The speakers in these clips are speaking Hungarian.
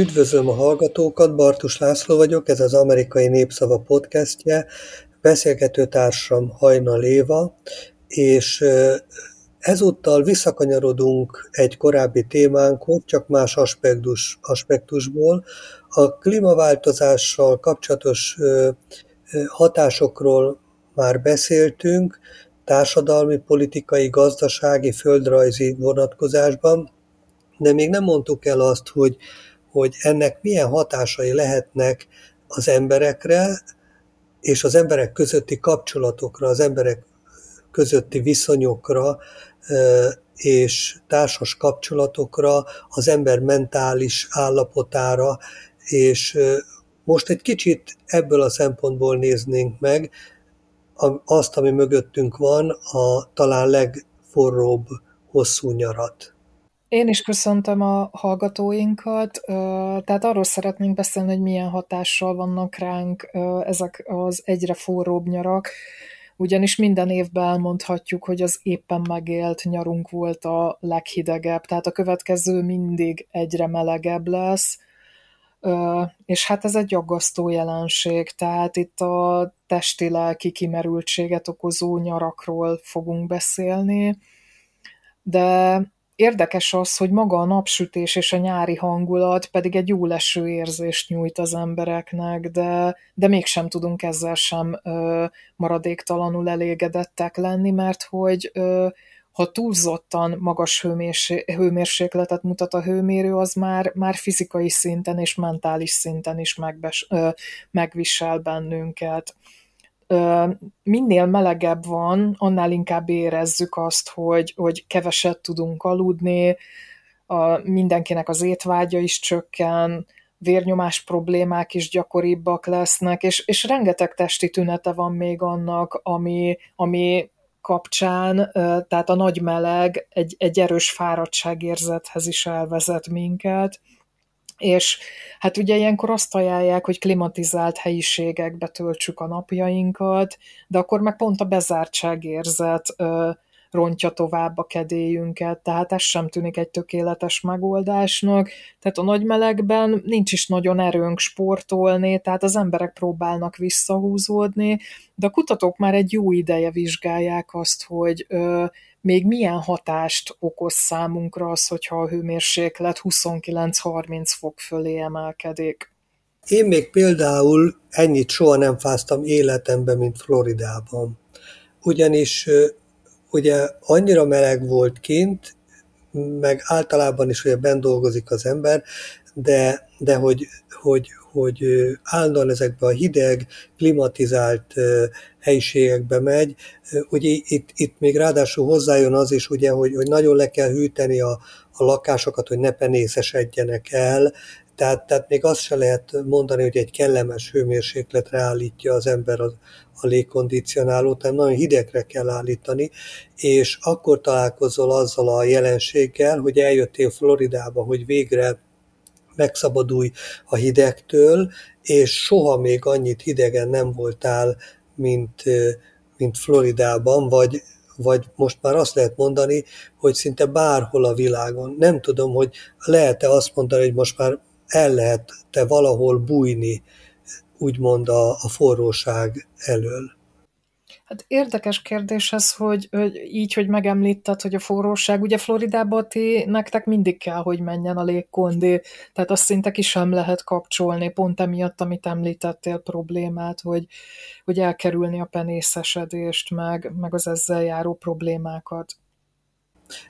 Üdvözlöm a hallgatókat, Bartus László vagyok, ez az Amerikai Népszava podcastje, beszélgető társam Hajna Éva, és ezúttal visszakanyarodunk egy korábbi témánkhoz, csak más aspektus, aspektusból. A klímaváltozással kapcsolatos hatásokról már beszéltünk, társadalmi, politikai, gazdasági, földrajzi vonatkozásban, de még nem mondtuk el azt, hogy, hogy ennek milyen hatásai lehetnek az emberekre, és az emberek közötti kapcsolatokra, az emberek közötti viszonyokra, és társas kapcsolatokra, az ember mentális állapotára, és most egy kicsit ebből a szempontból néznénk meg azt, ami mögöttünk van, a talán legforróbb hosszú nyarat. Én is köszöntöm a hallgatóinkat, tehát arról szeretnénk beszélni, hogy milyen hatással vannak ránk ezek az egyre forróbb nyarak, ugyanis minden évben elmondhatjuk, hogy az éppen megélt nyarunk volt a leghidegebb, tehát a következő mindig egyre melegebb lesz, és hát ez egy aggasztó jelenség, tehát itt a testi-lelki kimerültséget okozó nyarakról fogunk beszélni, de Érdekes az, hogy maga a napsütés és a nyári hangulat pedig egy jó leső érzést nyújt az embereknek, de, de mégsem tudunk ezzel sem ö, maradéktalanul elégedettek lenni, mert hogy ö, ha túlzottan magas hőmérsékletet mutat a hőmérő, az már, már fizikai szinten és mentális szinten is megbes, ö, megvisel bennünket minél melegebb van, annál inkább érezzük azt, hogy, hogy keveset tudunk aludni, a, mindenkinek az étvágya is csökken, vérnyomás problémák is gyakoribbak lesznek, és, és rengeteg testi tünete van még annak, ami, ami kapcsán, tehát a nagy meleg egy, egy erős fáradtságérzethez is elvezet minket, és hát ugye ilyenkor azt ajánlják, hogy klimatizált helyiségekbe töltsük a napjainkat, de akkor meg pont a bezártságérzet ö, rontja tovább a kedélyünket, tehát ez sem tűnik egy tökéletes megoldásnak. Tehát a nagy melegben nincs is nagyon erőnk sportolni, tehát az emberek próbálnak visszahúzódni, de a kutatók már egy jó ideje vizsgálják azt, hogy ö, még milyen hatást okoz számunkra az, hogyha a hőmérséklet 29-30 fok fölé emelkedik. Én még például ennyit soha nem fáztam életemben, mint Floridában. Ugyanis ugye annyira meleg volt kint, meg általában is ugye bent dolgozik az ember, de, de hogy, hogy, hogy állandóan ezekbe a hideg, klimatizált helyiségekbe megy. Ugye itt, itt még ráadásul hozzájön az is, ugye, hogy, hogy nagyon le kell hűteni a, a lakásokat, hogy ne penészesedjenek el, tehát, tehát még azt se lehet mondani, hogy egy kellemes hőmérsékletre állítja az ember a, a légkondicionálót, hanem nagyon hidegre kell állítani, és akkor találkozol azzal a jelenséggel, hogy eljöttél Floridába, hogy végre megszabadulj a hidegtől, és soha még annyit hidegen nem voltál, mint, mint Floridában, vagy, vagy most már azt lehet mondani, hogy szinte bárhol a világon. Nem tudom, hogy lehet-e azt mondani, hogy most már el lehet-e valahol bújni, úgymond a, a forróság elől. Hát érdekes kérdés ez, hogy, hogy így, hogy megemlíted, hogy a forróság, ugye Floridában ti, nektek mindig kell, hogy menjen a légkondi, tehát azt szinte ki sem lehet kapcsolni, pont emiatt, amit említettél problémát, hogy, hogy elkerülni a penészesedést, meg, meg az ezzel járó problémákat.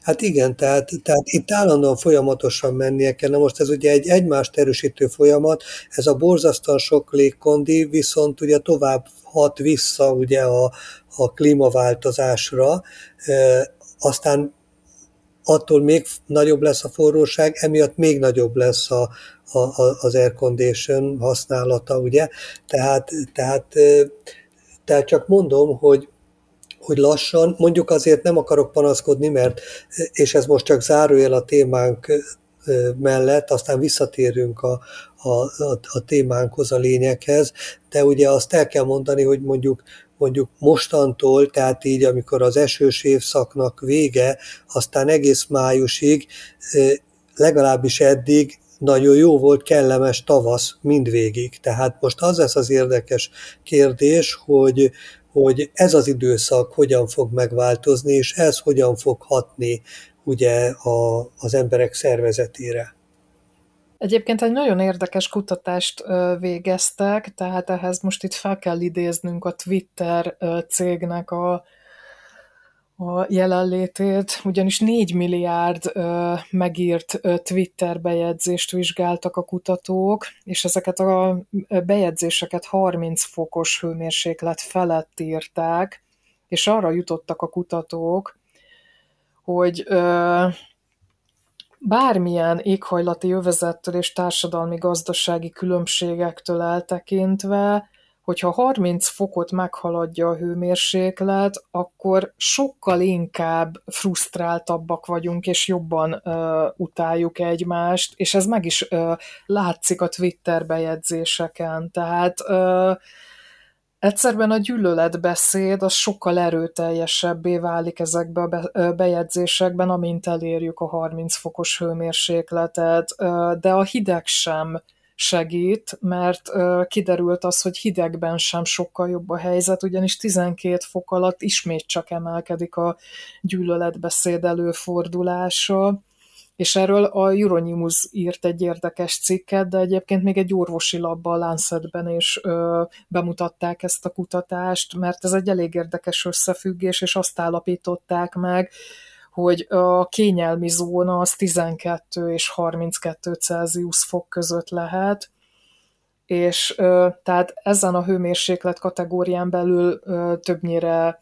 Hát igen, tehát, tehát itt állandóan folyamatosan mennie kell. Na most ez ugye egy egymást erősítő folyamat, ez a borzasztóan sok légkondi, viszont ugye tovább hat vissza ugye a, a klímaváltozásra, e, aztán attól még nagyobb lesz a forróság, emiatt még nagyobb lesz a, a, az air condition használata, ugye? Tehát, tehát, tehát csak mondom, hogy, hogy lassan, mondjuk azért nem akarok panaszkodni, mert, és ez most csak zárójel a témánk mellett, aztán visszatérünk a, a, a, a témánkhoz, a lényeghez, de ugye azt el kell mondani, hogy mondjuk mondjuk mostantól, tehát így, amikor az esős évszaknak vége, aztán egész májusig, legalábbis eddig nagyon jó volt, kellemes tavasz mindvégig. Tehát most az lesz az érdekes kérdés, hogy, hogy ez az időszak hogyan fog megváltozni, és ez hogyan fog hatni ugye a, az emberek szervezetére. Egyébként egy nagyon érdekes kutatást végeztek, tehát ehhez most itt fel kell idéznünk a Twitter cégnek a a jelenlétét, ugyanis 4 milliárd ö, megírt ö, Twitter bejegyzést vizsgáltak a kutatók, és ezeket a bejegyzéseket 30 fokos hőmérséklet felett írták, és arra jutottak a kutatók, hogy ö, bármilyen éghajlati övezettől és társadalmi-gazdasági különbségektől eltekintve hogyha 30 fokot meghaladja a hőmérséklet, akkor sokkal inkább frusztráltabbak vagyunk, és jobban ö, utáljuk egymást, és ez meg is ö, látszik a Twitter bejegyzéseken. Tehát ö, egyszerűen a gyűlöletbeszéd az sokkal erőteljesebbé válik ezekben a bejegyzésekben, amint elérjük a 30 fokos hőmérsékletet, de a hideg sem segít, mert kiderült az, hogy hidegben sem sokkal jobb a helyzet, ugyanis 12 fok alatt ismét csak emelkedik a gyűlöletbeszéd előfordulása, és erről a Euronews írt egy érdekes cikket, de egyébként még egy orvosi labban, Lancetben is ö, bemutatták ezt a kutatást, mert ez egy elég érdekes összefüggés, és azt állapították meg, hogy a kényelmi zóna az 12 és 32 Celsius fok között lehet, és tehát ezen a hőmérséklet kategórián belül többnyire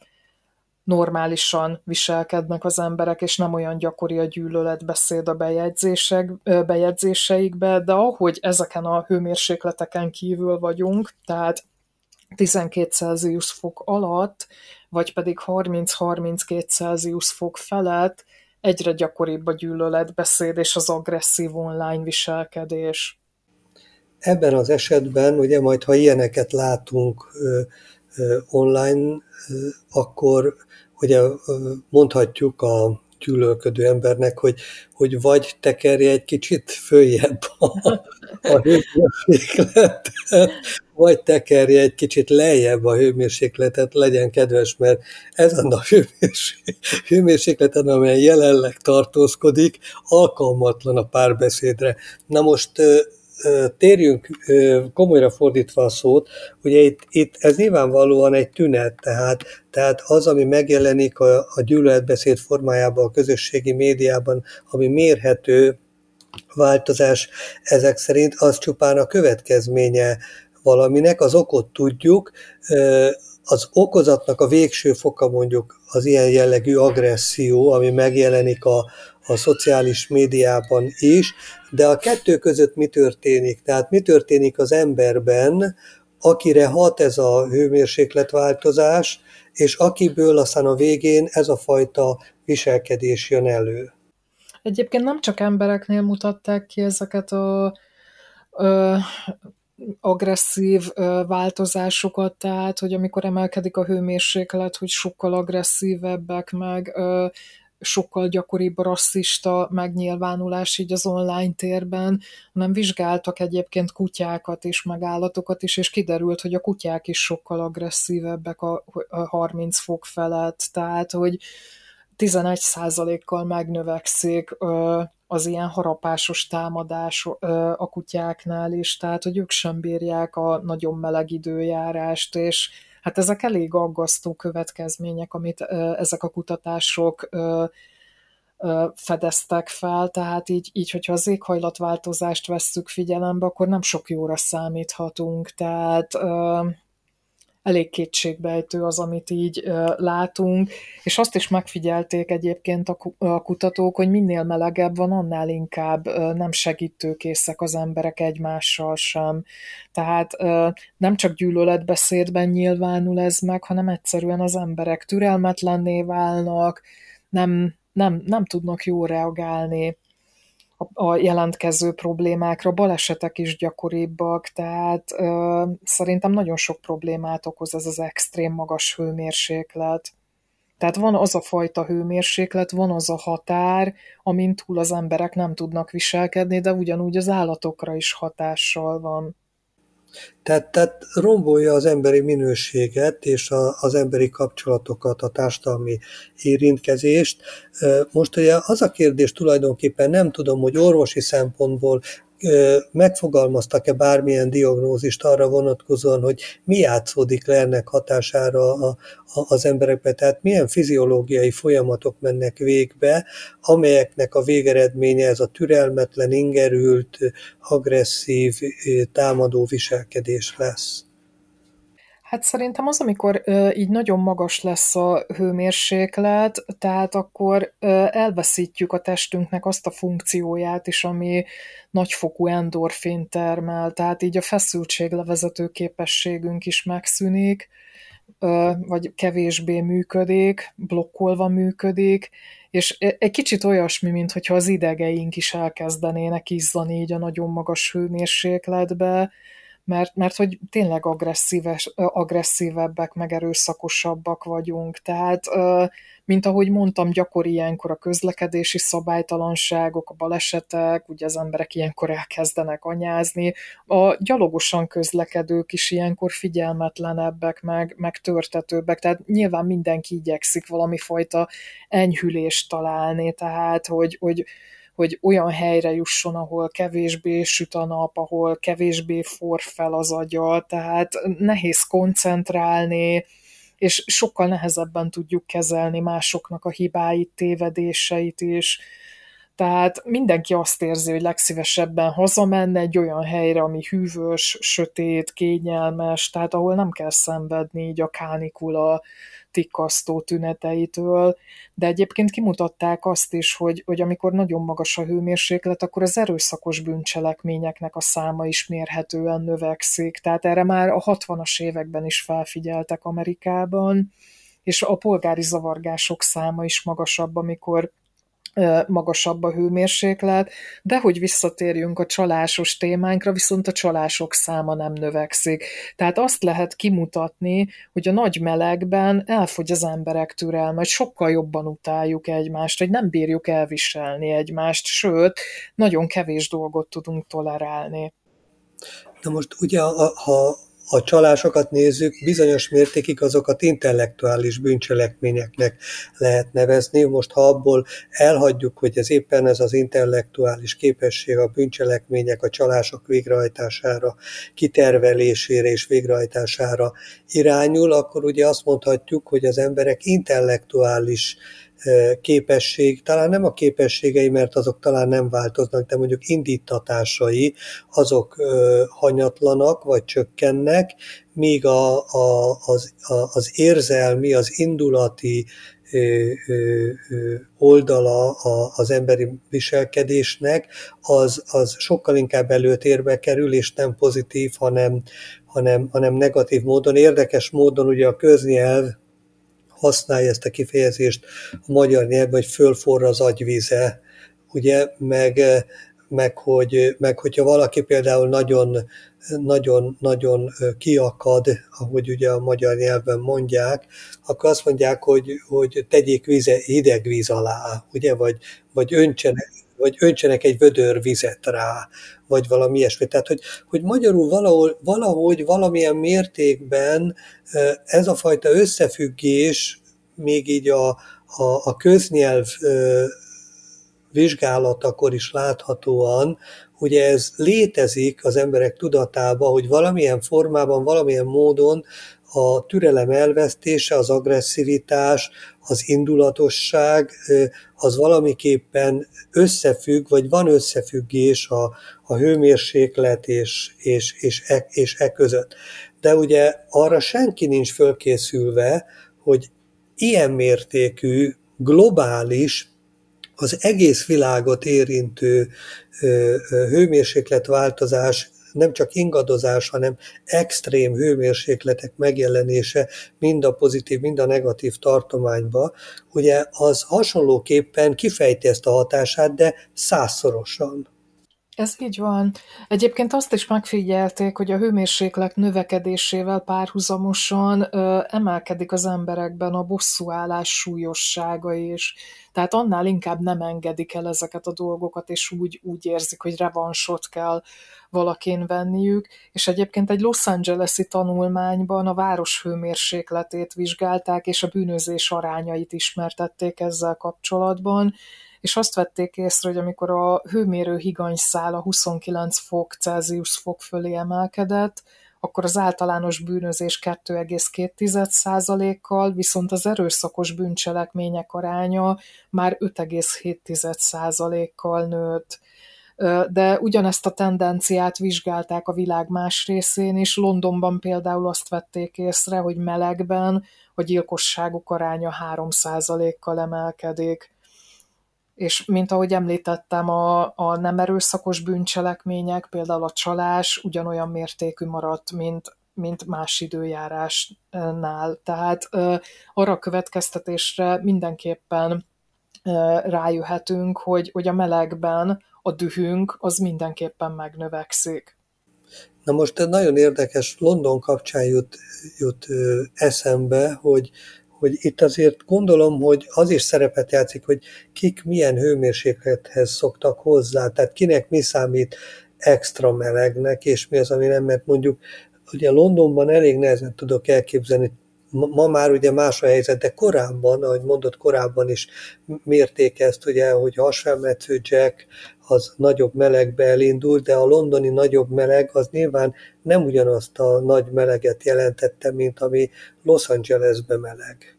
normálisan viselkednek az emberek, és nem olyan gyakori a gyűlöletbeszéd a bejegyzések, bejegyzéseikbe, de ahogy ezeken a hőmérsékleteken kívül vagyunk, tehát 12 Celsius fok alatt, vagy pedig 30-32 Celsius fok felett egyre gyakoribb a gyűlöletbeszéd és az agresszív online viselkedés. Ebben az esetben, ugye majd ha ilyeneket látunk ö, ö, online, ö, akkor ugye mondhatjuk a gyűlölködő embernek, hogy, hogy vagy tekerje egy kicsit följebb a, a hőmérsékletet, vagy tekerje egy kicsit lejjebb a hőmérsékletet, legyen kedves, mert ez a hőmérsékleten, amely jelenleg tartózkodik, alkalmatlan a párbeszédre. Na most térjünk komolyra fordítva a szót, ugye itt, itt ez nyilvánvalóan egy tünet, tehát, tehát az, ami megjelenik a, a gyűlöletbeszéd formájában a közösségi médiában, ami mérhető változás ezek szerint, az csupán a következménye valaminek, az okot tudjuk, az okozatnak a végső foka mondjuk az ilyen jellegű agresszió, ami megjelenik a, a szociális médiában is, de a kettő között mi történik? Tehát mi történik az emberben, akire hat ez a hőmérsékletváltozás, és akiből aztán a végén ez a fajta viselkedés jön elő. Egyébként nem csak embereknél mutatták ki ezeket a ö, agresszív ö, változásokat, tehát, hogy amikor emelkedik a hőmérséklet, hogy sokkal agresszívebbek, meg ö, sokkal gyakoribb a rasszista megnyilvánulás így az online térben, hanem vizsgáltak egyébként kutyákat és megállatokat is, és kiderült, hogy a kutyák is sokkal agresszívebbek a 30 fok felett, tehát hogy 11%-kal megnövekszik az ilyen harapásos támadás a kutyáknál is, tehát hogy ők sem bírják a nagyon meleg időjárást, és Hát ezek elég aggasztó következmények, amit ezek a kutatások fedeztek fel, tehát így, így hogyha az éghajlatváltozást vesszük figyelembe, akkor nem sok jóra számíthatunk, tehát elég kétségbejtő az, amit így látunk, és azt is megfigyelték egyébként a kutatók, hogy minél melegebb van, annál inkább nem segítőkészek az emberek egymással sem. Tehát nem csak gyűlöletbeszédben nyilvánul ez meg, hanem egyszerűen az emberek türelmetlenné válnak, nem, nem, nem tudnak jól reagálni a jelentkező problémákra, balesetek is gyakoribbak, tehát ö, szerintem nagyon sok problémát okoz ez az extrém magas hőmérséklet. Tehát van az a fajta hőmérséklet, van az a határ, amin túl az emberek nem tudnak viselkedni, de ugyanúgy az állatokra is hatással van. Tehát, tehát rombolja az emberi minőséget és a, az emberi kapcsolatokat, a társadalmi érintkezést. Most ugye az a kérdés tulajdonképpen nem tudom, hogy orvosi szempontból megfogalmaztak-e bármilyen diagnózist arra vonatkozóan, hogy mi játszódik le ennek hatására a, a, az emberekbe, tehát milyen fiziológiai folyamatok mennek végbe, amelyeknek a végeredménye ez a türelmetlen, ingerült, agresszív, támadó viselkedés lesz. Hát szerintem az, amikor ö, így nagyon magas lesz a hőmérséklet, tehát akkor ö, elveszítjük a testünknek azt a funkcióját is, ami nagyfokú endorfin termel, tehát így a feszültséglevezető képességünk is megszűnik, ö, vagy kevésbé működik, blokkolva működik, és e, egy kicsit olyasmi, mint hogyha az idegeink is elkezdenének izzani így a nagyon magas hőmérsékletbe, mert, mert hogy tényleg agresszíves, agresszívebbek, meg erőszakosabbak vagyunk. Tehát, mint ahogy mondtam, gyakori ilyenkor a közlekedési szabálytalanságok, a balesetek, ugye az emberek ilyenkor elkezdenek anyázni, a gyalogosan közlekedők is ilyenkor figyelmetlenebbek, meg, meg törtetőbbek, tehát nyilván mindenki igyekszik valami fajta enyhülést találni, tehát, hogy, hogy hogy olyan helyre jusson, ahol kevésbé süt a nap, ahol kevésbé for fel az agya, tehát nehéz koncentrálni, és sokkal nehezebben tudjuk kezelni másoknak a hibáit, tévedéseit is. Tehát mindenki azt érzi, hogy legszívesebben hazamenne egy olyan helyre, ami hűvös, sötét, kényelmes, tehát ahol nem kell szenvedni így a kánikula tikkasztó tüneteitől, de egyébként kimutatták azt is, hogy, hogy amikor nagyon magas a hőmérséklet, akkor az erőszakos bűncselekményeknek a száma is mérhetően növekszik. Tehát erre már a 60-as években is felfigyeltek Amerikában, és a polgári zavargások száma is magasabb, amikor magasabb a hőmérséklet, de hogy visszatérjünk a csalásos témánkra, viszont a csalások száma nem növekszik. Tehát azt lehet kimutatni, hogy a nagy melegben elfogy az emberek türelme, hogy sokkal jobban utáljuk egymást, hogy nem bírjuk elviselni egymást, sőt, nagyon kevés dolgot tudunk tolerálni. Na most ugye, ha a csalásokat nézzük, bizonyos mértékig azokat intellektuális bűncselekményeknek lehet nevezni. Most ha abból elhagyjuk, hogy ez éppen ez az intellektuális képesség a bűncselekmények, a csalások végrehajtására, kitervelésére és végrehajtására irányul, akkor ugye azt mondhatjuk, hogy az emberek intellektuális képesség, talán nem a képességei, mert azok talán nem változnak, de mondjuk indítatásai, azok hanyatlanak, vagy csökkennek, míg a, a, az, a, az érzelmi, az indulati oldala az emberi viselkedésnek, az, az sokkal inkább előtérbe kerül, és nem pozitív, hanem, hanem, hanem negatív módon. Érdekes módon ugye a köznyelv használja ezt a kifejezést a magyar nyelvben, hogy fölforra az agyvíze, ugye, meg, meg, hogy, meg hogyha valaki például nagyon, nagyon, nagyon kiakad, ahogy ugye a magyar nyelven mondják, akkor azt mondják, hogy, hogy tegyék vize, hideg víz alá, ugye, vagy, vagy öntsenek, vagy öntsenek egy vödör vizet rá, vagy valami ilyesmi. Tehát, hogy, hogy magyarul valahol, valahogy valamilyen mértékben ez a fajta összefüggés még így a, a, a köznyelv vizsgálatakor is láthatóan, ugye ez létezik az emberek tudatában, hogy valamilyen formában, valamilyen módon a türelem elvesztése, az agresszivitás, az indulatosság, az valamiképpen összefügg, vagy van összefüggés a, a hőmérséklet és, és, és, e, és e között. De ugye arra senki nincs fölkészülve, hogy ilyen mértékű, globális, az egész világot érintő hőmérsékletváltozás nem csak ingadozás, hanem extrém hőmérsékletek megjelenése mind a pozitív, mind a negatív tartományba, ugye az hasonlóképpen kifejti ezt a hatását, de százszorosan. Ez így van. Egyébként azt is megfigyelték, hogy a hőmérséklet növekedésével párhuzamosan ö, emelkedik az emberekben a bosszúállás súlyossága is. Tehát annál inkább nem engedik el ezeket a dolgokat, és úgy, úgy érzik, hogy revansot kell valakin venniük. És egyébként egy Los Angeles-i tanulmányban a város hőmérsékletét vizsgálták, és a bűnözés arányait ismertették ezzel kapcsolatban, és azt vették észre, hogy amikor a hőmérő higanyszála 29 fok Celsius fok fölé emelkedett, akkor az általános bűnözés 2,2%-kal, viszont az erőszakos bűncselekmények aránya már 5,7%-kal nőtt. De ugyanezt a tendenciát vizsgálták a világ más részén is. Londonban például azt vették észre, hogy melegben a gyilkosságok aránya 3%-kal emelkedik és mint ahogy említettem, a, a nem erőszakos bűncselekmények, például a csalás ugyanolyan mértékű maradt, mint, mint más időjárásnál. Tehát arra a következtetésre mindenképpen rájöhetünk, hogy, hogy a melegben a dühünk az mindenképpen megnövekszik. Na most nagyon érdekes, London kapcsán jut, jut eszembe, hogy hogy itt azért gondolom, hogy az is szerepet játszik, hogy kik milyen hőmérséklethez szoktak hozzá, tehát kinek mi számít extra melegnek, és mi az, ami nem, mert mondjuk ugye Londonban elég nehezen tudok elképzelni, ma már ugye más a helyzet, de korábban, ahogy mondott korábban is mérték ezt, ugye, hogy hasfelmetsző Jack az nagyobb melegbe elindult, de a londoni nagyobb meleg az nyilván nem ugyanazt a nagy meleget jelentette, mint ami Los Angelesbe meleg.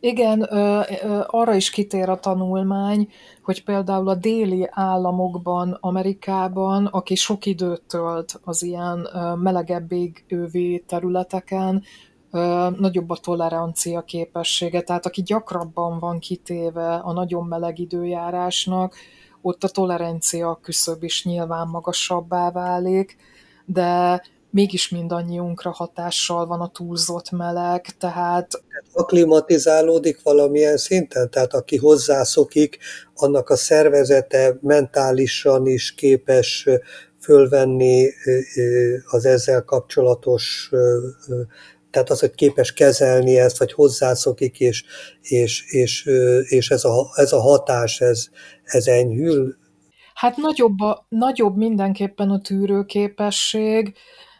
Igen, ö, ö, arra is kitér a tanulmány, hogy például a déli államokban, Amerikában, aki sok időt tölt az ilyen ö, melegebb égővi területeken, nagyobb a tolerancia képessége, tehát aki gyakrabban van kitéve a nagyon meleg időjárásnak, ott a tolerancia küszöb is nyilván magasabbá válik, de mégis mindannyiunkra hatással van a túlzott meleg, tehát... Aklimatizálódik valamilyen szinten? Tehát aki hozzászokik, annak a szervezete mentálisan is képes fölvenni az ezzel kapcsolatos tehát az, hogy képes kezelni ezt, vagy hozzászokik, és, és, és, és ez, a, ez a hatás, ez, ez enyhül? Hát nagyobb, a, nagyobb mindenképpen a tűrőképesség,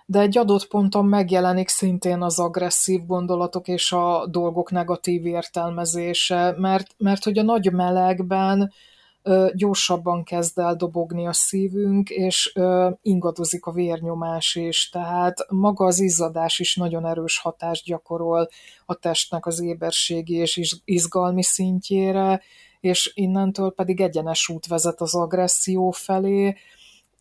de egy adott ponton megjelenik szintén az agresszív gondolatok és a dolgok negatív értelmezése, mert, mert hogy a nagy melegben gyorsabban kezd el dobogni a szívünk, és ingadozik a vérnyomás is, tehát maga az izzadás is nagyon erős hatást gyakorol a testnek az éberségi és izgalmi szintjére, és innentől pedig egyenes út vezet az agresszió felé,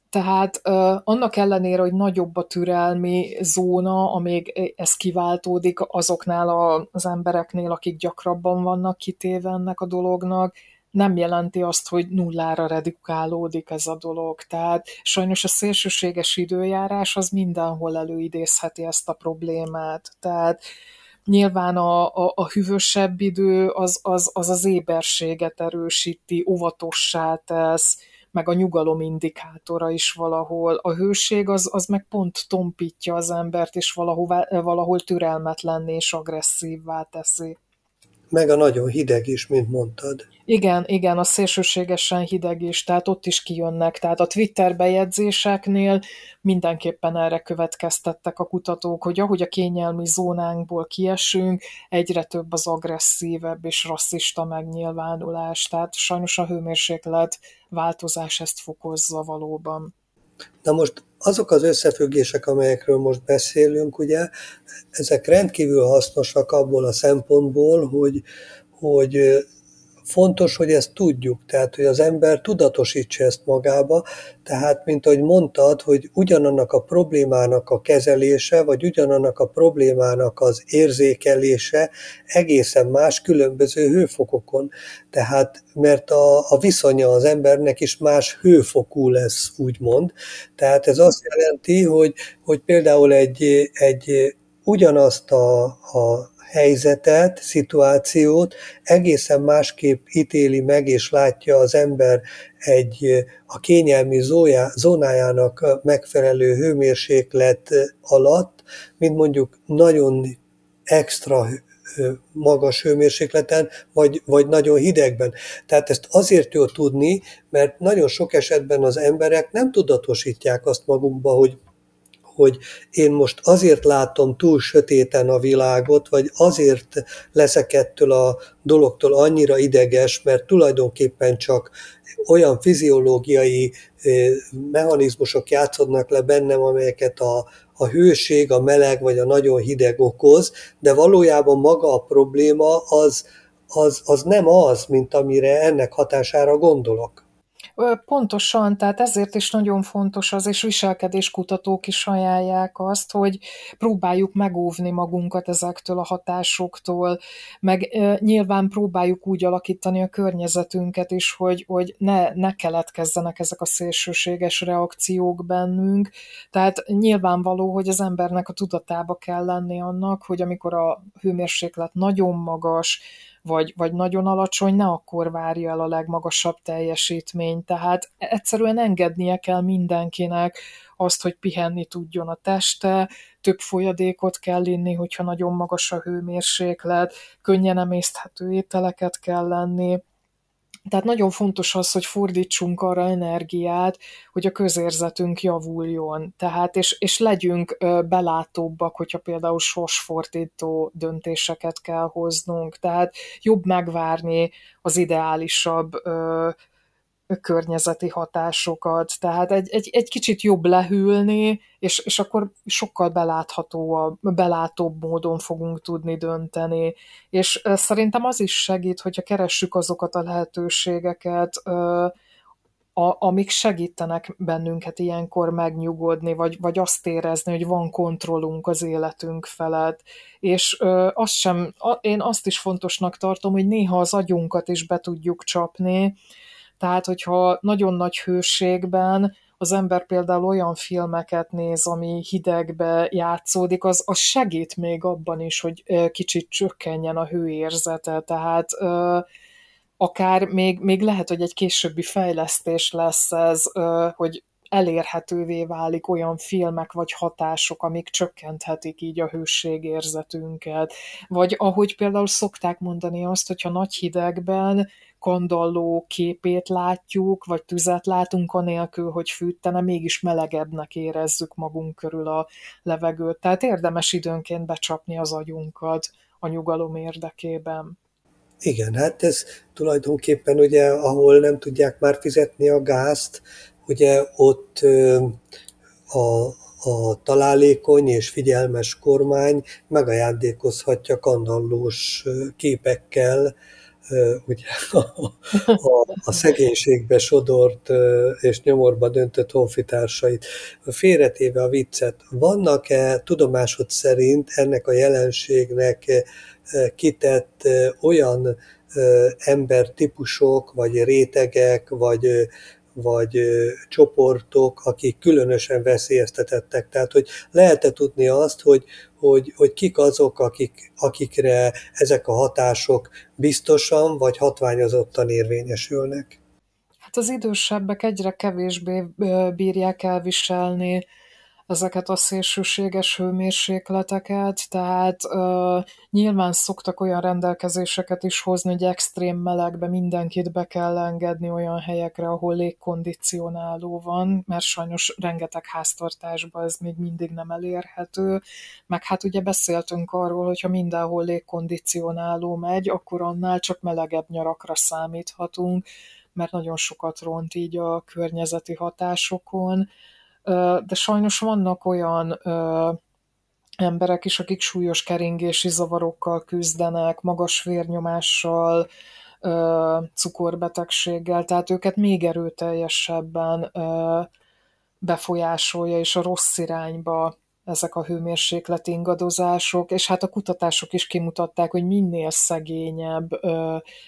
tehát uh, annak ellenére, hogy nagyobb a türelmi zóna, amíg ez kiváltódik azoknál a, az embereknél, akik gyakrabban vannak kitéve ennek a dolognak, nem jelenti azt, hogy nullára redukálódik ez a dolog. Tehát sajnos a szélsőséges időjárás az mindenhol előidézheti ezt a problémát. Tehát nyilván a, a, a hűvösebb idő az az, az az éberséget erősíti, óvatossá tesz, meg a nyugalom indikátora is valahol. A hőség az, az meg pont tompítja az embert, és valahol, valahol türelmetlenné és agresszívvá teszi. Meg a nagyon hideg is, mint mondtad. Igen, igen, a szélsőségesen hideg is, tehát ott is kijönnek. Tehát a Twitter bejegyzéseknél mindenképpen erre következtettek a kutatók, hogy ahogy a kényelmi zónánkból kiesünk, egyre több az agresszívebb és rasszista megnyilvánulás. Tehát sajnos a hőmérséklet változás ezt fokozza valóban. Na most azok az összefüggések, amelyekről most beszélünk, ugye, ezek rendkívül hasznosak abból a szempontból, hogy, hogy fontos, hogy ezt tudjuk, tehát hogy az ember tudatosítsa ezt magába, tehát mint ahogy mondtad, hogy ugyanannak a problémának a kezelése, vagy ugyanannak a problémának az érzékelése egészen más különböző hőfokokon. Tehát mert a, a viszonya az embernek is más hőfokú lesz, úgymond. Tehát ez azt jelenti, hogy, hogy például egy, egy ugyanazt a, a helyzetet, szituációt egészen másképp ítéli meg és látja az ember egy a kényelmi zónájának megfelelő hőmérséklet alatt, mint mondjuk nagyon extra magas hőmérsékleten, vagy, vagy nagyon hidegben. Tehát ezt azért jó tudni, mert nagyon sok esetben az emberek nem tudatosítják azt magukba, hogy hogy én most azért látom túl sötéten a világot, vagy azért leszek ettől a dologtól annyira ideges, mert tulajdonképpen csak olyan fiziológiai mechanizmusok játszodnak le bennem, amelyeket a, a hőség, a meleg vagy a nagyon hideg okoz, de valójában maga a probléma az, az, az nem az, mint amire ennek hatására gondolok. Pontosan, tehát ezért is nagyon fontos az, és viselkedéskutatók is ajánlják azt, hogy próbáljuk megóvni magunkat ezektől a hatásoktól, meg nyilván próbáljuk úgy alakítani a környezetünket is, hogy, hogy ne, ne keletkezzenek ezek a szélsőséges reakciók bennünk. Tehát nyilvánvaló, hogy az embernek a tudatába kell lenni annak, hogy amikor a hőmérséklet nagyon magas, vagy, vagy nagyon alacsony, ne akkor várja el a legmagasabb teljesítményt. Tehát egyszerűen engednie kell mindenkinek azt, hogy pihenni tudjon a teste, több folyadékot kell inni, hogyha nagyon magas a hőmérséklet, könnyen emészthető ételeket kell lenni, tehát nagyon fontos az, hogy fordítsunk arra energiát, hogy a közérzetünk javuljon. Tehát, és, és legyünk belátóbbak, hogyha például sorsfordító döntéseket kell hoznunk. Tehát jobb megvárni az ideálisabb környezeti hatásokat, tehát egy, egy, egy kicsit jobb lehűlni, és, és akkor sokkal beláthatóabb, belátóbb módon fogunk tudni dönteni. És szerintem az is segít, hogyha keressük azokat a lehetőségeket, a, amik segítenek bennünket ilyenkor megnyugodni, vagy, vagy azt érezni, hogy van kontrollunk az életünk felett. És ö, azt sem, a, én azt is fontosnak tartom, hogy néha az agyunkat is be tudjuk csapni, tehát, hogyha nagyon nagy hőségben az ember például olyan filmeket néz, ami hidegbe játszódik, az, az segít még abban is, hogy kicsit csökkenjen a hőérzete. Tehát akár még, még lehet, hogy egy későbbi fejlesztés lesz ez, hogy elérhetővé válik olyan filmek vagy hatások, amik csökkenthetik így a hőségérzetünket. Vagy ahogy például szokták mondani azt, hogyha nagy hidegben kandalló képét látjuk, vagy tüzet látunk anélkül, hogy fűtene, mégis melegebbnek érezzük magunk körül a levegőt. Tehát érdemes időnként becsapni az agyunkat a nyugalom érdekében. Igen, hát ez tulajdonképpen ugye, ahol nem tudják már fizetni a gázt, ugye ott a, a találékony és figyelmes kormány megajándékozhatja kandallós képekkel ugye a, a, a szegénységbe sodort és nyomorba döntött honfitársait. Félretéve a viccet, vannak-e tudomásod szerint ennek a jelenségnek kitett olyan embertípusok, vagy rétegek, vagy, vagy csoportok, akik különösen veszélyeztetettek. Tehát, hogy lehet-e tudni azt, hogy, hogy, hogy kik azok, akik, akikre ezek a hatások biztosan vagy hatványozottan érvényesülnek? Hát az idősebbek egyre kevésbé bírják elviselni ezeket a szélsőséges hőmérsékleteket, tehát uh, nyilván szoktak olyan rendelkezéseket is hozni, hogy extrém melegbe mindenkit be kell engedni olyan helyekre, ahol légkondicionáló van, mert sajnos rengeteg háztartásban ez még mindig nem elérhető, meg hát ugye beszéltünk arról, hogyha mindenhol légkondicionáló megy, akkor annál csak melegebb nyarakra számíthatunk, mert nagyon sokat ront így a környezeti hatásokon, de sajnos vannak olyan emberek is, akik súlyos keringési zavarokkal küzdenek, magas vérnyomással, cukorbetegséggel, tehát őket még erőteljesebben befolyásolja és a rossz irányba ezek a hőmérséklet ingadozások, és hát a kutatások is kimutatták, hogy minél szegényebb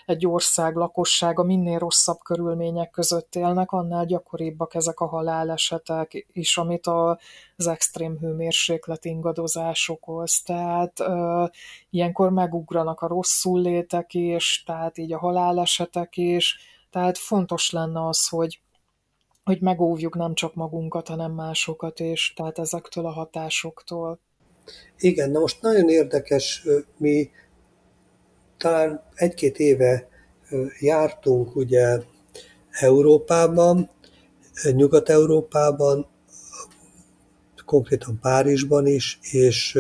egy ország lakossága, minél rosszabb körülmények között élnek, annál gyakoribbak ezek a halálesetek is, amit az extrém hőmérséklet ingadozás okoz. Tehát ilyenkor megugranak a rosszul létek is, tehát így a halálesetek is, tehát fontos lenne az, hogy hogy megóvjuk nem csak magunkat, hanem másokat és tehát ezektől a hatásoktól. Igen, na most nagyon érdekes, mi talán egy-két éve jártunk ugye Európában, Nyugat-Európában, konkrétan Párizsban is, és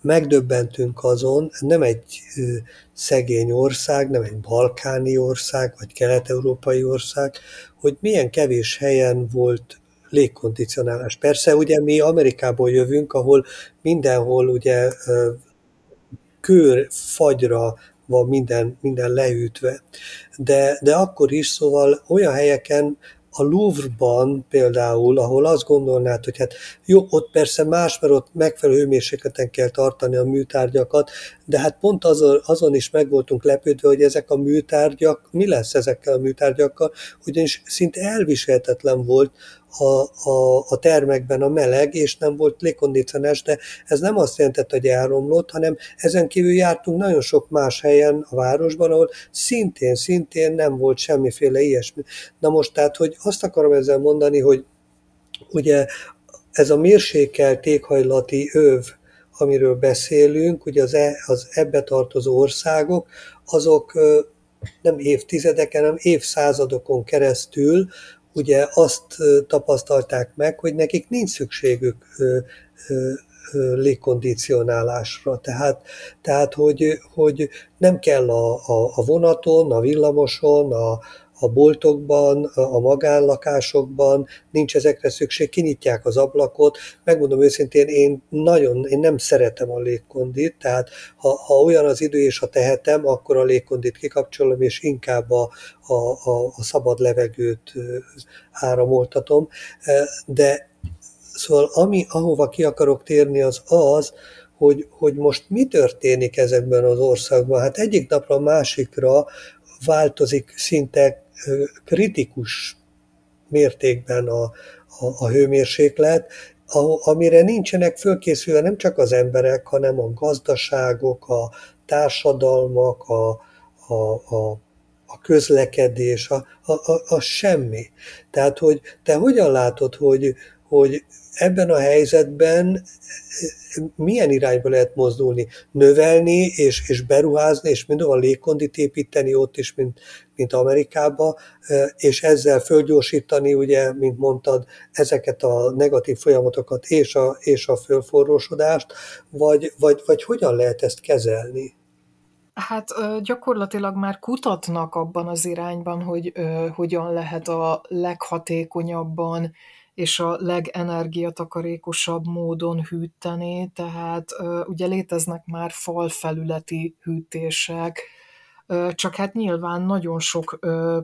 megdöbbentünk azon, nem egy szegény ország, nem egy balkáni ország, vagy kelet-európai ország, hogy milyen kevés helyen volt légkondicionálás. Persze ugye mi Amerikából jövünk, ahol mindenhol ugye kör, fagyra van minden, minden leütve. De, de akkor is, szóval olyan helyeken, a Louvre-ban például, ahol azt gondolnád, hogy hát jó, ott persze más, mert ott megfelelő hőmérsékleten kell tartani a műtárgyakat, de hát pont azon, azon is meg voltunk lepődve, hogy ezek a műtárgyak, mi lesz ezekkel a műtárgyakkal, ugyanis szinte elviselhetetlen volt a, a, a termekben a meleg, és nem volt légkondicionás, de ez nem azt jelentette, hogy elromlott, hanem ezen kívül jártunk nagyon sok más helyen a városban, ahol szintén, szintén nem volt semmiféle ilyesmi. Na most tehát, hogy azt akarom ezzel mondani, hogy ugye ez a mérsékelt éghajlati öv, amiről beszélünk, ugye az, e, az ebbe tartozó országok, azok nem évtizedeken, hanem évszázadokon keresztül ugye azt tapasztalták meg, hogy nekik nincs szükségük légkondicionálásra. Tehát, tehát hogy, hogy nem kell a, a, a vonaton, a villamoson, a, a boltokban, a magánlakásokban nincs ezekre szükség, kinyitják az ablakot. Megmondom őszintén, én nagyon, én nem szeretem a légkondit, tehát ha, ha olyan az idő és ha tehetem, akkor a légkondit kikapcsolom, és inkább a, a, a, a szabad levegőt áramoltatom. De szóval ami, ahova ki akarok térni, az az, hogy, hogy most mi történik ezekben az országban. Hát egyik napra a másikra változik szinte kritikus mértékben a, a, a hőmérséklet, amire nincsenek fölkészülve nem csak az emberek, hanem a gazdaságok, a társadalmak, a, a, a, a közlekedés, a, a, a, a semmi. Tehát, hogy te hogyan látod, hogy, hogy ebben a helyzetben milyen irányba lehet mozdulni? Növelni és, és beruházni, és mindenhol légkondit építeni ott is, mint, mint Amerikában, és ezzel fölgyorsítani, ugye, mint mondtad, ezeket a negatív folyamatokat és a, és a fölforrósodást, vagy, vagy, vagy hogyan lehet ezt kezelni? Hát gyakorlatilag már kutatnak abban az irányban, hogy hogyan lehet a leghatékonyabban és a legenergiatakarékosabb módon hűteni, tehát ugye léteznek már falfelületi hűtések, csak hát nyilván nagyon sok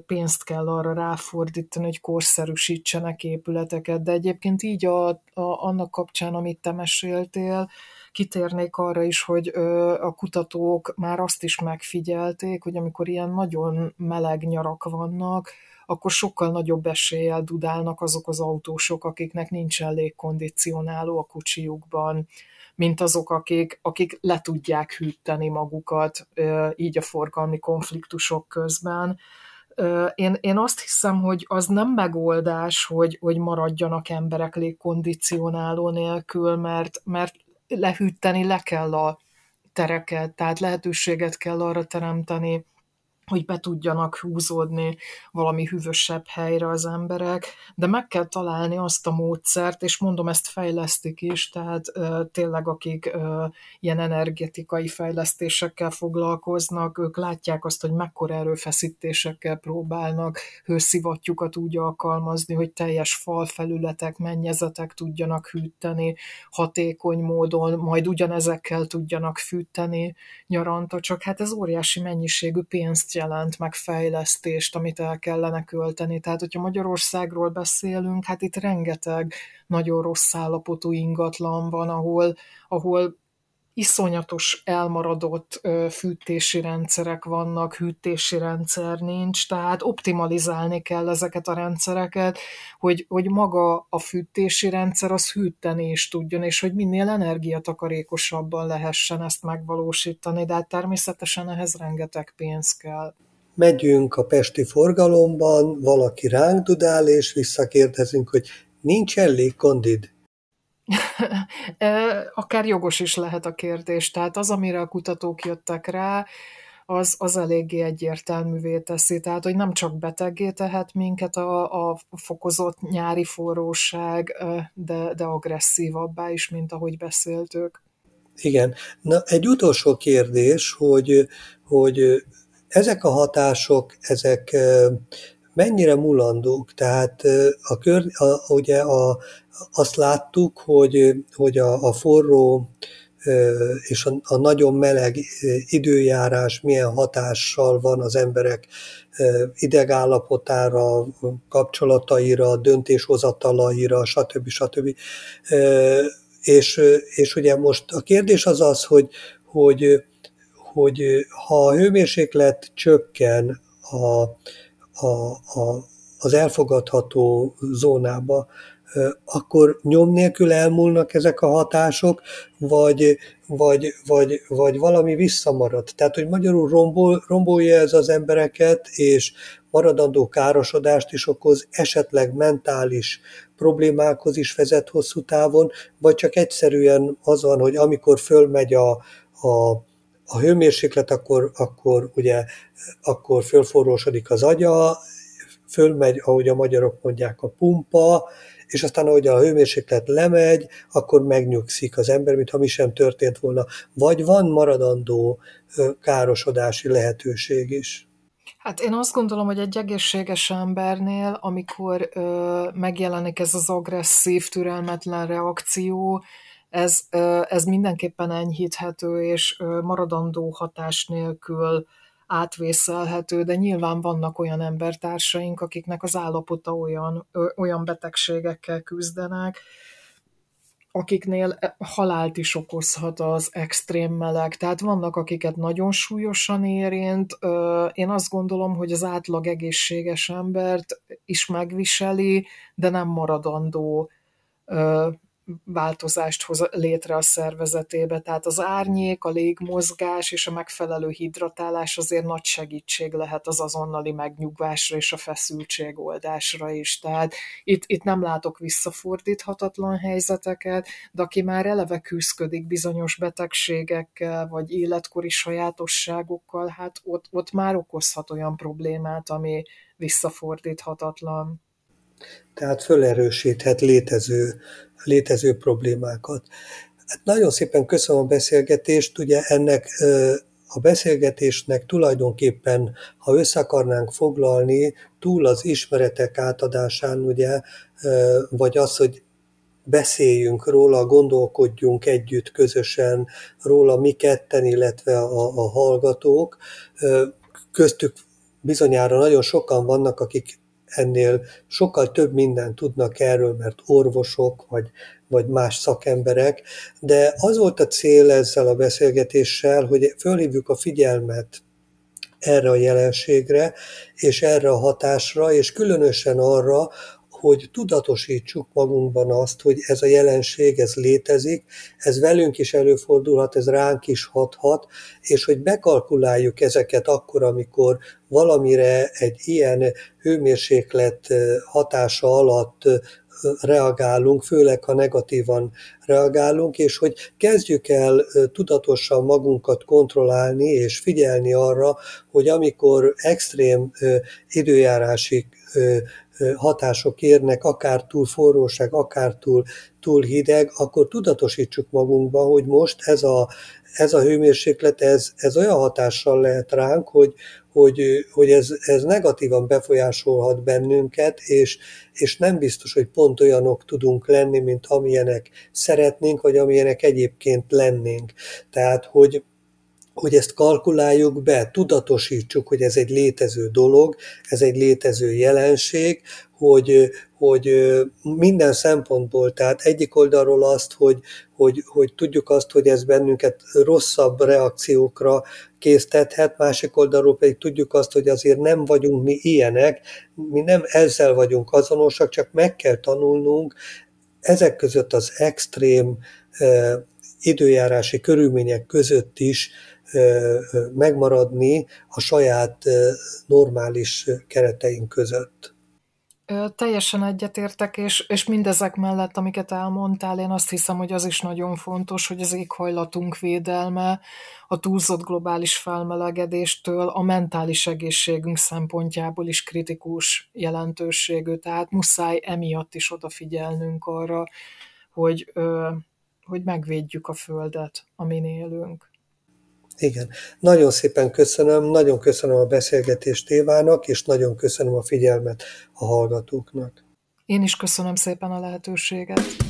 pénzt kell arra ráfordítani, hogy korszerűsítsenek épületeket, de egyébként így a, a, annak kapcsán, amit te meséltél, kitérnék arra is, hogy a kutatók már azt is megfigyelték, hogy amikor ilyen nagyon meleg nyarak vannak, akkor sokkal nagyobb eséllyel dudálnak azok az autósok, akiknek nincsen légkondicionáló a kocsiukban, mint azok, akik, akik le tudják hűteni magukat így a forgalmi konfliktusok közben. Én, én azt hiszem, hogy az nem megoldás, hogy, hogy maradjanak emberek légkondicionáló nélkül, mert, mert lehűteni le kell a tereket, tehát lehetőséget kell arra teremteni, hogy be tudjanak húzódni valami hűvösebb helyre az emberek, de meg kell találni azt a módszert, és mondom, ezt fejlesztik is, tehát ö, tényleg akik ö, ilyen energetikai fejlesztésekkel foglalkoznak, ők látják azt, hogy mekkora erőfeszítésekkel próbálnak hőszivattyúkat úgy alkalmazni, hogy teljes falfelületek, mennyezetek tudjanak hűteni hatékony módon, majd ugyanezekkel tudjanak fűteni nyaranta, csak hát ez óriási mennyiségű pénzt jelent, meg fejlesztést, amit el kellene költeni. Tehát, hogyha Magyarországról beszélünk, hát itt rengeteg nagyon rossz állapotú ingatlan van, ahol, ahol iszonyatos elmaradott fűtési rendszerek vannak, hűtési rendszer nincs, tehát optimalizálni kell ezeket a rendszereket, hogy, hogy maga a fűtési rendszer az hűteni is tudjon, és hogy minél energiatakarékosabban lehessen ezt megvalósítani, de hát természetesen ehhez rengeteg pénz kell. Megyünk a pesti forgalomban, valaki ránk dudál, és visszakérdezünk, hogy nincs elég kondid Akár jogos is lehet a kérdés. Tehát az, amire a kutatók jöttek rá, az, az eléggé egyértelművé teszi. Tehát, hogy nem csak beteggé tehet minket a, a fokozott nyári forróság, de, de agresszívabbá is, mint ahogy beszéltük. Igen. Na, egy utolsó kérdés, hogy, hogy ezek a hatások, ezek mennyire mulandók? Tehát a kör, a, ugye a, azt láttuk, hogy, hogy a, a forró és a, a nagyon meleg időjárás milyen hatással van az emberek idegállapotára, kapcsolataira, döntéshozatalaira, stb. stb. És, és ugye most a kérdés az az, hogy, hogy, hogy ha a hőmérséklet csökken a, a, a, az elfogadható zónába, akkor nyom nélkül elmúlnak ezek a hatások, vagy, vagy, vagy, vagy valami visszamarad. Tehát, hogy magyarul rombol, rombolja ez az embereket, és maradandó károsodást is okoz, esetleg mentális problémákhoz is vezet hosszú távon, vagy csak egyszerűen az van, hogy amikor fölmegy a, a a hőmérséklet, akkor, akkor ugye akkor fölforrósodik az agya, fölmegy, ahogy a magyarok mondják, a pumpa, és aztán, ahogy a hőmérséklet lemegy, akkor megnyugszik az ember, mintha mi sem történt volna. Vagy van maradandó károsodási lehetőség is. Hát én azt gondolom, hogy egy egészséges embernél, amikor ö, megjelenik ez az agresszív, türelmetlen reakció, ez, ez mindenképpen enyhíthető, és maradandó hatás nélkül átvészelhető, de nyilván vannak olyan embertársaink, akiknek az állapota olyan, olyan betegségekkel küzdenek, akiknél e, halált is okozhat az extrém meleg. Tehát vannak, akiket nagyon súlyosan érint. Én azt gondolom, hogy az átlag egészséges embert is megviseli, de nem maradandó változást hoz létre a szervezetébe. Tehát az árnyék, a légmozgás és a megfelelő hidratálás azért nagy segítség lehet az azonnali megnyugvásra és a feszültség oldásra is. Tehát itt, itt nem látok visszafordíthatatlan helyzeteket, de aki már eleve küzdik bizonyos betegségekkel, vagy életkori sajátosságokkal, hát ott, ott már okozhat olyan problémát, ami visszafordíthatatlan. Tehát fölerősíthet létező létező problémákat. Hát nagyon szépen köszönöm a beszélgetést, ugye ennek a beszélgetésnek tulajdonképpen, ha össze foglalni, túl az ismeretek átadásán, ugye, vagy az, hogy beszéljünk róla, gondolkodjunk együtt közösen róla mi ketten, illetve a, a hallgatók. Köztük bizonyára nagyon sokan vannak, akik ennél sokkal több mindent tudnak erről, mert orvosok vagy, vagy más szakemberek, de az volt a cél ezzel a beszélgetéssel, hogy fölhívjuk a figyelmet erre a jelenségre, és erre a hatásra, és különösen arra, hogy tudatosítsuk magunkban azt, hogy ez a jelenség, ez létezik, ez velünk is előfordulhat, ez ránk is hathat, és hogy bekalkuláljuk ezeket akkor, amikor valamire egy ilyen hőmérséklet hatása alatt reagálunk, főleg ha negatívan reagálunk, és hogy kezdjük el tudatosan magunkat kontrollálni és figyelni arra, hogy amikor extrém időjárási hatások érnek, akár túl forróság, akár túl, túl hideg, akkor tudatosítsuk magunkba, hogy most ez a, ez a hőmérséklet, ez, ez olyan hatással lehet ránk, hogy, hogy, hogy ez, ez negatívan befolyásolhat bennünket, és, és nem biztos, hogy pont olyanok tudunk lenni, mint amilyenek szeretnénk, vagy amilyenek egyébként lennénk. Tehát, hogy, hogy ezt kalkuláljuk be, tudatosítsuk, hogy ez egy létező dolog, ez egy létező jelenség, hogy, hogy minden szempontból, tehát egyik oldalról azt, hogy, hogy, hogy tudjuk azt, hogy ez bennünket rosszabb reakciókra késztethet, másik oldalról pedig tudjuk azt, hogy azért nem vagyunk mi ilyenek, mi nem ezzel vagyunk azonosak, csak meg kell tanulnunk ezek között az extrém időjárási körülmények között is megmaradni a saját normális kereteink között. Teljesen egyetértek, és, és mindezek mellett, amiket elmondtál, én azt hiszem, hogy az is nagyon fontos, hogy az éghajlatunk védelme a túlzott globális felmelegedéstől a mentális egészségünk szempontjából is kritikus jelentőségű, tehát muszáj emiatt is odafigyelnünk arra, hogy, hogy megvédjük a földet, amin élünk. Igen. Nagyon szépen köszönöm, nagyon köszönöm a beszélgetést Évának, és nagyon köszönöm a figyelmet a hallgatóknak. Én is köszönöm szépen a lehetőséget.